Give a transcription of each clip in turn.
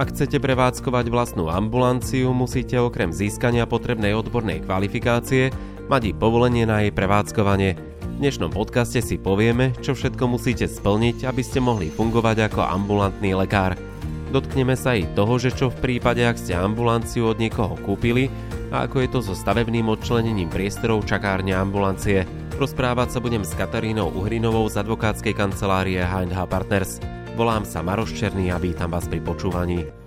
Ak chcete prevádzkovať vlastnú ambulanciu, musíte okrem získania potrebnej odbornej kvalifikácie mať i povolenie na jej prevádzkovanie. V dnešnom podcaste si povieme, čo všetko musíte splniť, aby ste mohli fungovať ako ambulantný lekár. Dotkneme sa i toho, že čo v prípade, ak ste ambulanciu od niekoho kúpili a ako je to so stavebným odčlenením priestorov čakárne ambulancie. Rozprávať sa budem s Katarínou Uhrinovou z advokátskej kancelárie H&H Partners. Volám sa Maroš Černý a vítam vás pri počúvaní.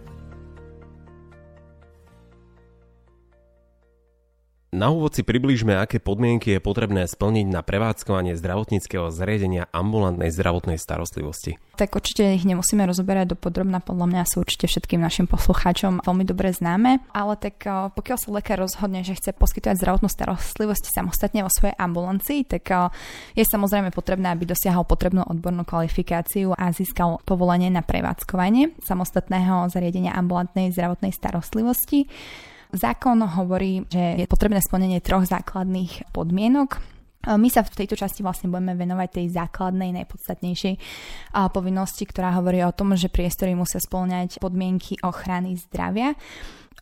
Na úvod si približme, aké podmienky je potrebné splniť na prevádzkovanie zdravotníckého zariadenia ambulantnej zdravotnej starostlivosti. Tak určite ich nemusíme rozoberať do podrobna, podľa mňa sú určite všetkým našim poslucháčom veľmi dobre známe, ale tak pokiaľ sa lekár rozhodne, že chce poskytovať zdravotnú starostlivosť samostatne vo svojej ambulancii, tak je samozrejme potrebné, aby dosiahol potrebnú odbornú kvalifikáciu a získal povolenie na prevádzkovanie samostatného zariadenia ambulantnej zdravotnej starostlivosti. Zákon hovorí, že je potrebné splnenie troch základných podmienok. My sa v tejto časti vlastne budeme venovať tej základnej, najpodstatnejšej povinnosti, ktorá hovorí o tom, že priestory musia splňať podmienky ochrany zdravia.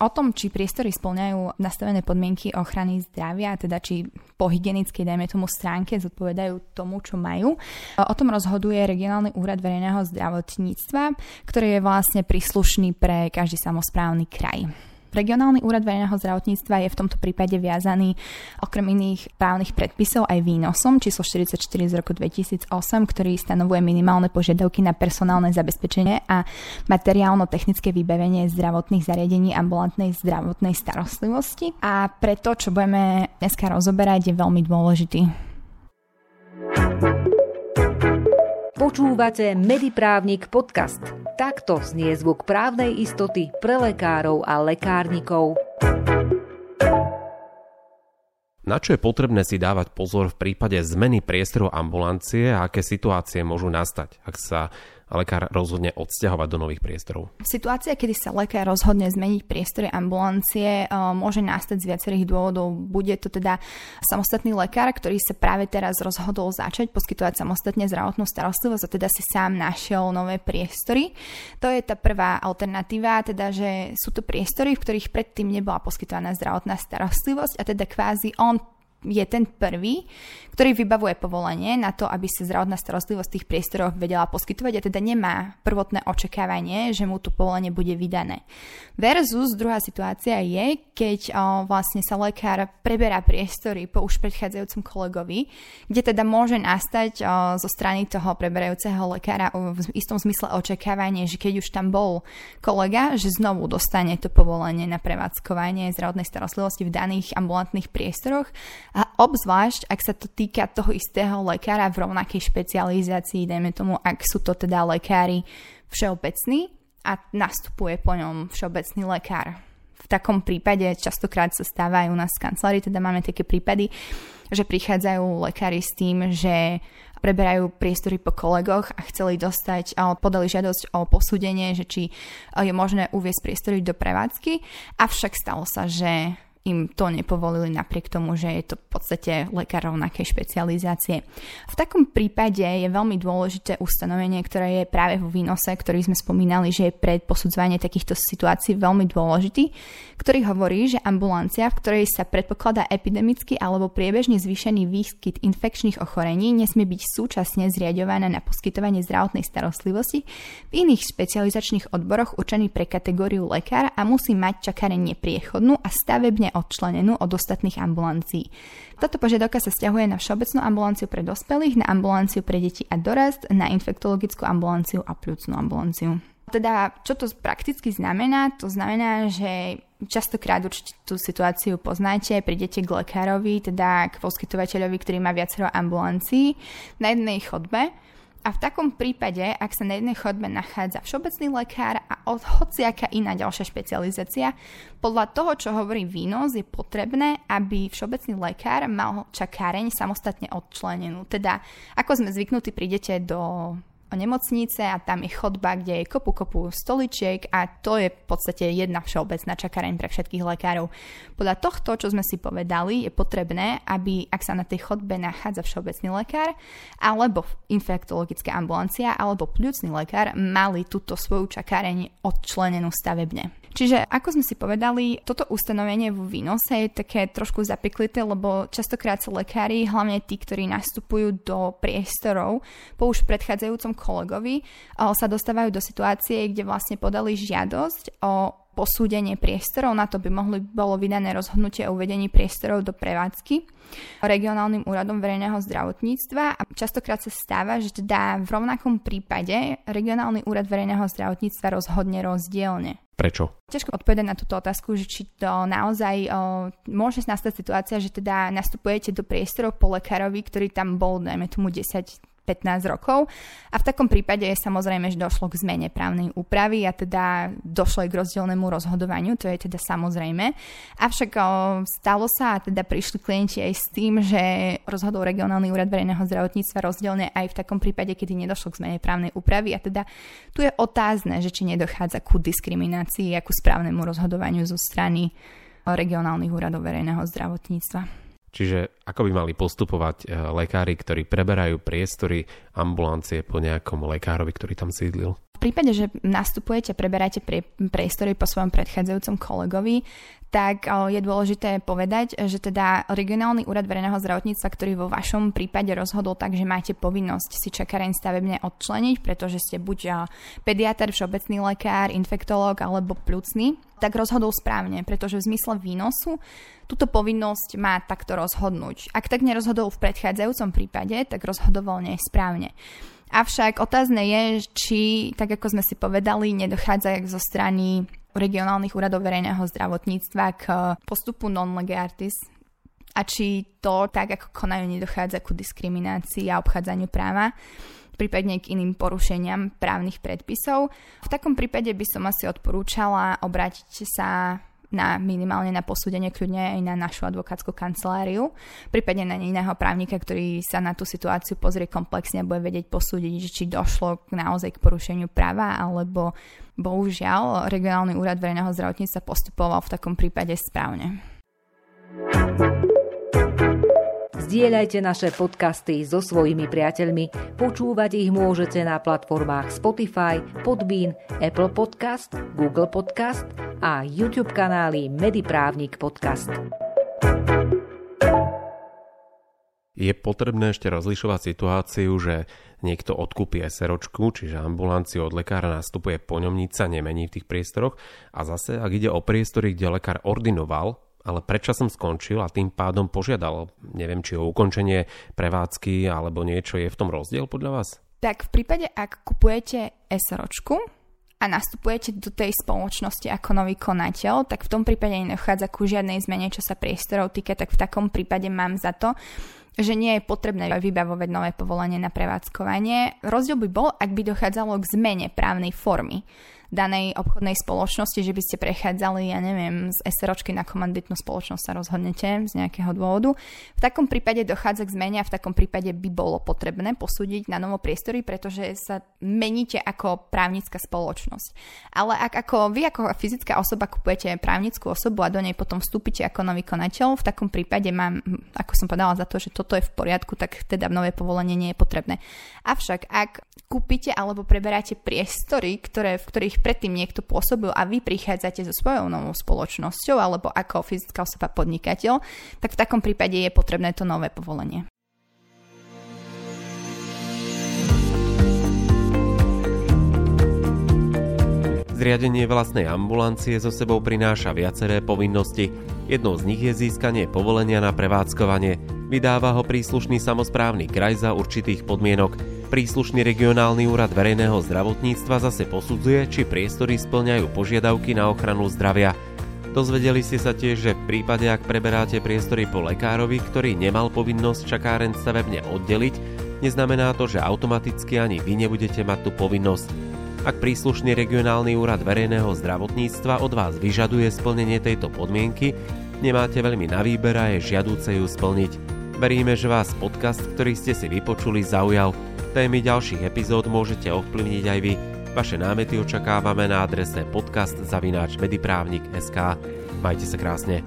O tom, či priestory splňajú nastavené podmienky ochrany zdravia, teda či po hygienickej, dajme tomu stránke, zodpovedajú tomu, čo majú. O tom rozhoduje regionálny úrad verejného zdravotníctva, ktorý je vlastne príslušný pre každý samozprávny kraj. Regionálny úrad verejného zdravotníctva je v tomto prípade viazaný okrem iných právnych predpisov aj výnosom číslo 44 z roku 2008, ktorý stanovuje minimálne požiadavky na personálne zabezpečenie a materiálno-technické vybavenie zdravotných zariadení ambulantnej zdravotnej starostlivosti. A preto, čo budeme dneska rozoberať, je veľmi dôležitý. Počúvate Mediprávnik podcast. Takto znie zvuk právnej istoty pre lekárov a lekárnikov. Na čo je potrebné si dávať pozor v prípade zmeny priestoru ambulancie a aké situácie môžu nastať, ak sa lekár rozhodne odsťahovať do nových priestorov? Situácia, kedy sa lekár rozhodne zmeniť priestory ambulancie, eh, môže nastať z viacerých dôvodov. Bude to teda samostatný lekár, ktorý sa práve teraz rozhodol začať poskytovať samostatne zdravotnú starostlivosť a teda si sám našiel nové priestory. To je tá prvá alternatíva, teda že sú to priestory, v ktorých predtým nebola poskytovaná zdravotná starostlivosť a teda kvázi on je ten prvý, ktorý vybavuje povolenie na to, aby sa zdravotná starostlivosť v tých priestoroch vedela poskytovať a teda nemá prvotné očakávanie, že mu to povolenie bude vydané. Versus druhá situácia je, keď o, vlastne sa lekár preberá priestory po už predchádzajúcom kolegovi, kde teda môže nastať o, zo strany toho preberajúceho lekára o, v istom zmysle očakávanie, že keď už tam bol kolega, že znovu dostane to povolenie na prevádzkovanie zdravotnej starostlivosti v daných ambulantných priestoroch obzvlášť, ak sa to týka toho istého lekára v rovnakej špecializácii, dajme tomu, ak sú to teda lekári všeobecní a nastupuje po ňom všeobecný lekár. V takom prípade častokrát sa stáva aj u nás v kancelárii, teda máme také prípady, že prichádzajú lekári s tým, že preberajú priestory po kolegoch a chceli dostať, podali žiadosť o posúdenie, že či je možné uviesť priestory do prevádzky, avšak stalo sa, že im to nepovolili napriek tomu, že je to v podstate lekár rovnakej špecializácie. V takom prípade je veľmi dôležité ustanovenie, ktoré je práve vo výnose, ktorý sme spomínali, že je pre posudzovanie takýchto situácií veľmi dôležitý, ktorý hovorí, že ambulancia, v ktorej sa predpokladá epidemický alebo priebežne zvýšený výskyt infekčných ochorení, nesmie byť súčasne zriadovaná na poskytovanie zdravotnej starostlivosti v iných špecializačných odboroch určených pre kategóriu lekár a musí mať čakarenie priechodnú a stavebne odčlenenú od ostatných ambulancií. Táto požiadavka sa stiahuje na všeobecnú ambulanciu pre dospelých, na ambulanciu pre deti a dorast, na infektologickú ambulanciu a plúcnú ambulanciu. Teda, čo to prakticky znamená? To znamená, že častokrát určite tú situáciu poznáte, prídete k lekárovi, teda k poskytovateľovi, ktorý má viacero ambulancií na jednej chodbe a v takom prípade, ak sa na jednej chodbe nachádza všeobecný lekár a od hociaká iná ďalšia špecializácia, podľa toho, čo hovorí výnos, je potrebné, aby všeobecný lekár mal čakáreň samostatne odčlenenú. Teda, ako sme zvyknutí, prídete do nemocnice a tam je chodba, kde je kopu kopu stoličiek a to je v podstate jedna všeobecná čakareň pre všetkých lekárov. Podľa tohto, čo sme si povedali, je potrebné, aby ak sa na tej chodbe nachádza všeobecný lekár alebo infektologická ambulancia alebo pľúcný lekár, mali túto svoju čakareň odčlenenú stavebne. Čiže ako sme si povedali, toto ustanovenie vo výnose je také trošku zapiklité, lebo častokrát sa lekári, hlavne tí, ktorí nastupujú do priestorov po už predchádzajúcom kolegovi, sa dostávajú do situácie, kde vlastne podali žiadosť o posúdenie priestorov, na to by mohli bolo vydané rozhodnutie o uvedení priestorov do prevádzky regionálnym úradom verejného zdravotníctva a častokrát sa stáva, že teda v rovnakom prípade regionálny úrad verejného zdravotníctva rozhodne rozdielne. Prečo? Ťažko odpovedať na túto otázku, že či to naozaj o, môže nastať situácia, že teda nastupujete do priestorov po lekárovi, ktorý tam bol, dajme tomu 10 15 rokov. A v takom prípade je samozrejme, že došlo k zmene právnej úpravy a teda došlo aj k rozdielnemu rozhodovaniu, to je teda samozrejme. Avšak stalo sa a teda prišli klienti aj s tým, že rozhodol regionálny úrad verejného zdravotníctva rozdielne aj v takom prípade, kedy nedošlo k zmene právnej úpravy a teda tu je otázne, že či nedochádza ku diskriminácii a ku správnemu rozhodovaniu zo strany regionálnych úradov verejného zdravotníctva. Čiže ako by mali postupovať e, lekári, ktorí preberajú priestory ambulancie po nejakom lekárovi, ktorý tam sídlil? Prípade, že nastupujete, preberáte prie, priestory po svojom predchádzajúcom kolegovi, tak je dôležité povedať, že teda regionálny úrad verejného zdravotníctva, ktorý vo vašom prípade rozhodol tak, že máte povinnosť si čakareň stavebne odčleniť, pretože ste buď pediatr, všeobecný lekár, infektológ alebo plúcný, tak rozhodol správne, pretože v zmysle výnosu túto povinnosť má takto rozhodnúť. Ak tak nerozhodol v predchádzajúcom prípade, tak rozhodoval nesprávne. Avšak otázne je, či, tak ako sme si povedali, nedochádza zo strany regionálnych úradov verejného zdravotníctva k postupu non lege artis a či to, tak ako konajú, nedochádza ku diskriminácii a obchádzaniu práva prípadne k iným porušeniam právnych predpisov. V takom prípade by som asi odporúčala obrátiť sa na minimálne na posúdenie kľudne aj na našu advokátsku kanceláriu, prípadne na iného právnika, ktorý sa na tú situáciu pozrie komplexne a bude vedieť posúdiť, či došlo naozaj k porušeniu práva, alebo bohužiaľ regionálny úrad verejného zdravotníctva postupoval v takom prípade správne. Zdieľajte naše podcasty so svojimi priateľmi. Počúvať ich môžete na platformách Spotify, Podbean, Apple Podcast, Google Podcast a YouTube kanály Mediprávnik Podcast. Je potrebné ešte rozlišovať situáciu, že niekto odkúpi SROčku, čiže ambulanciu od lekára nastupuje po sa nemení v tých priestoroch a zase, ak ide o priestory, kde lekár ordinoval ale predčasom skončil a tým pádom požiadal, neviem, či o ukončenie prevádzky alebo niečo je v tom rozdiel podľa vás? Tak v prípade, ak kupujete SROčku a nastupujete do tej spoločnosti ako nový konateľ, tak v tom prípade nedochádza ku žiadnej zmene, čo sa priestorov týka, tak v takom prípade mám za to, že nie je potrebné vybavovať nové povolenie na prevádzkovanie. Rozdiel by bol, ak by dochádzalo k zmene právnej formy danej obchodnej spoločnosti, že by ste prechádzali, ja neviem, z SROčky na komanditnú spoločnosť sa rozhodnete z nejakého dôvodu. V takom prípade dochádza k zmene a v takom prípade by bolo potrebné posúdiť na novo priestory, pretože sa meníte ako právnická spoločnosť. Ale ak ako vy ako fyzická osoba kupujete právnickú osobu a do nej potom vstúpite ako nový konateľ, v takom prípade mám, ako som povedala za to, že toto je v poriadku, tak teda nové povolenie nie je potrebné. Avšak ak kúpite alebo preberáte priestory, ktoré, v ktorých predtým niekto pôsobil a vy prichádzate so svojou novou spoločnosťou alebo ako fyzická osoba podnikateľ, tak v takom prípade je potrebné to nové povolenie. Zriadenie vlastnej ambulancie so sebou prináša viaceré povinnosti. Jednou z nich je získanie povolenia na prevádzkovanie. Vydáva ho príslušný samozprávny kraj za určitých podmienok. Príslušný regionálny úrad verejného zdravotníctva zase posudzuje, či priestory splňajú požiadavky na ochranu zdravia. Dozvedeli ste sa tiež, že v prípade, ak preberáte priestory po lekárovi, ktorý nemal povinnosť čakáren stavebne oddeliť, neznamená to, že automaticky ani vy nebudete mať tú povinnosť. Ak príslušný regionálny úrad verejného zdravotníctva od vás vyžaduje splnenie tejto podmienky, nemáte veľmi na výber a je žiadúce ju splniť. Veríme, že vás podcast, ktorý ste si vypočuli, zaujal. Témy ďalších epizód môžete ovplyvniť aj vy. Vaše námety očakávame na adrese podcast.mediprávnik.sk. Majte sa krásne.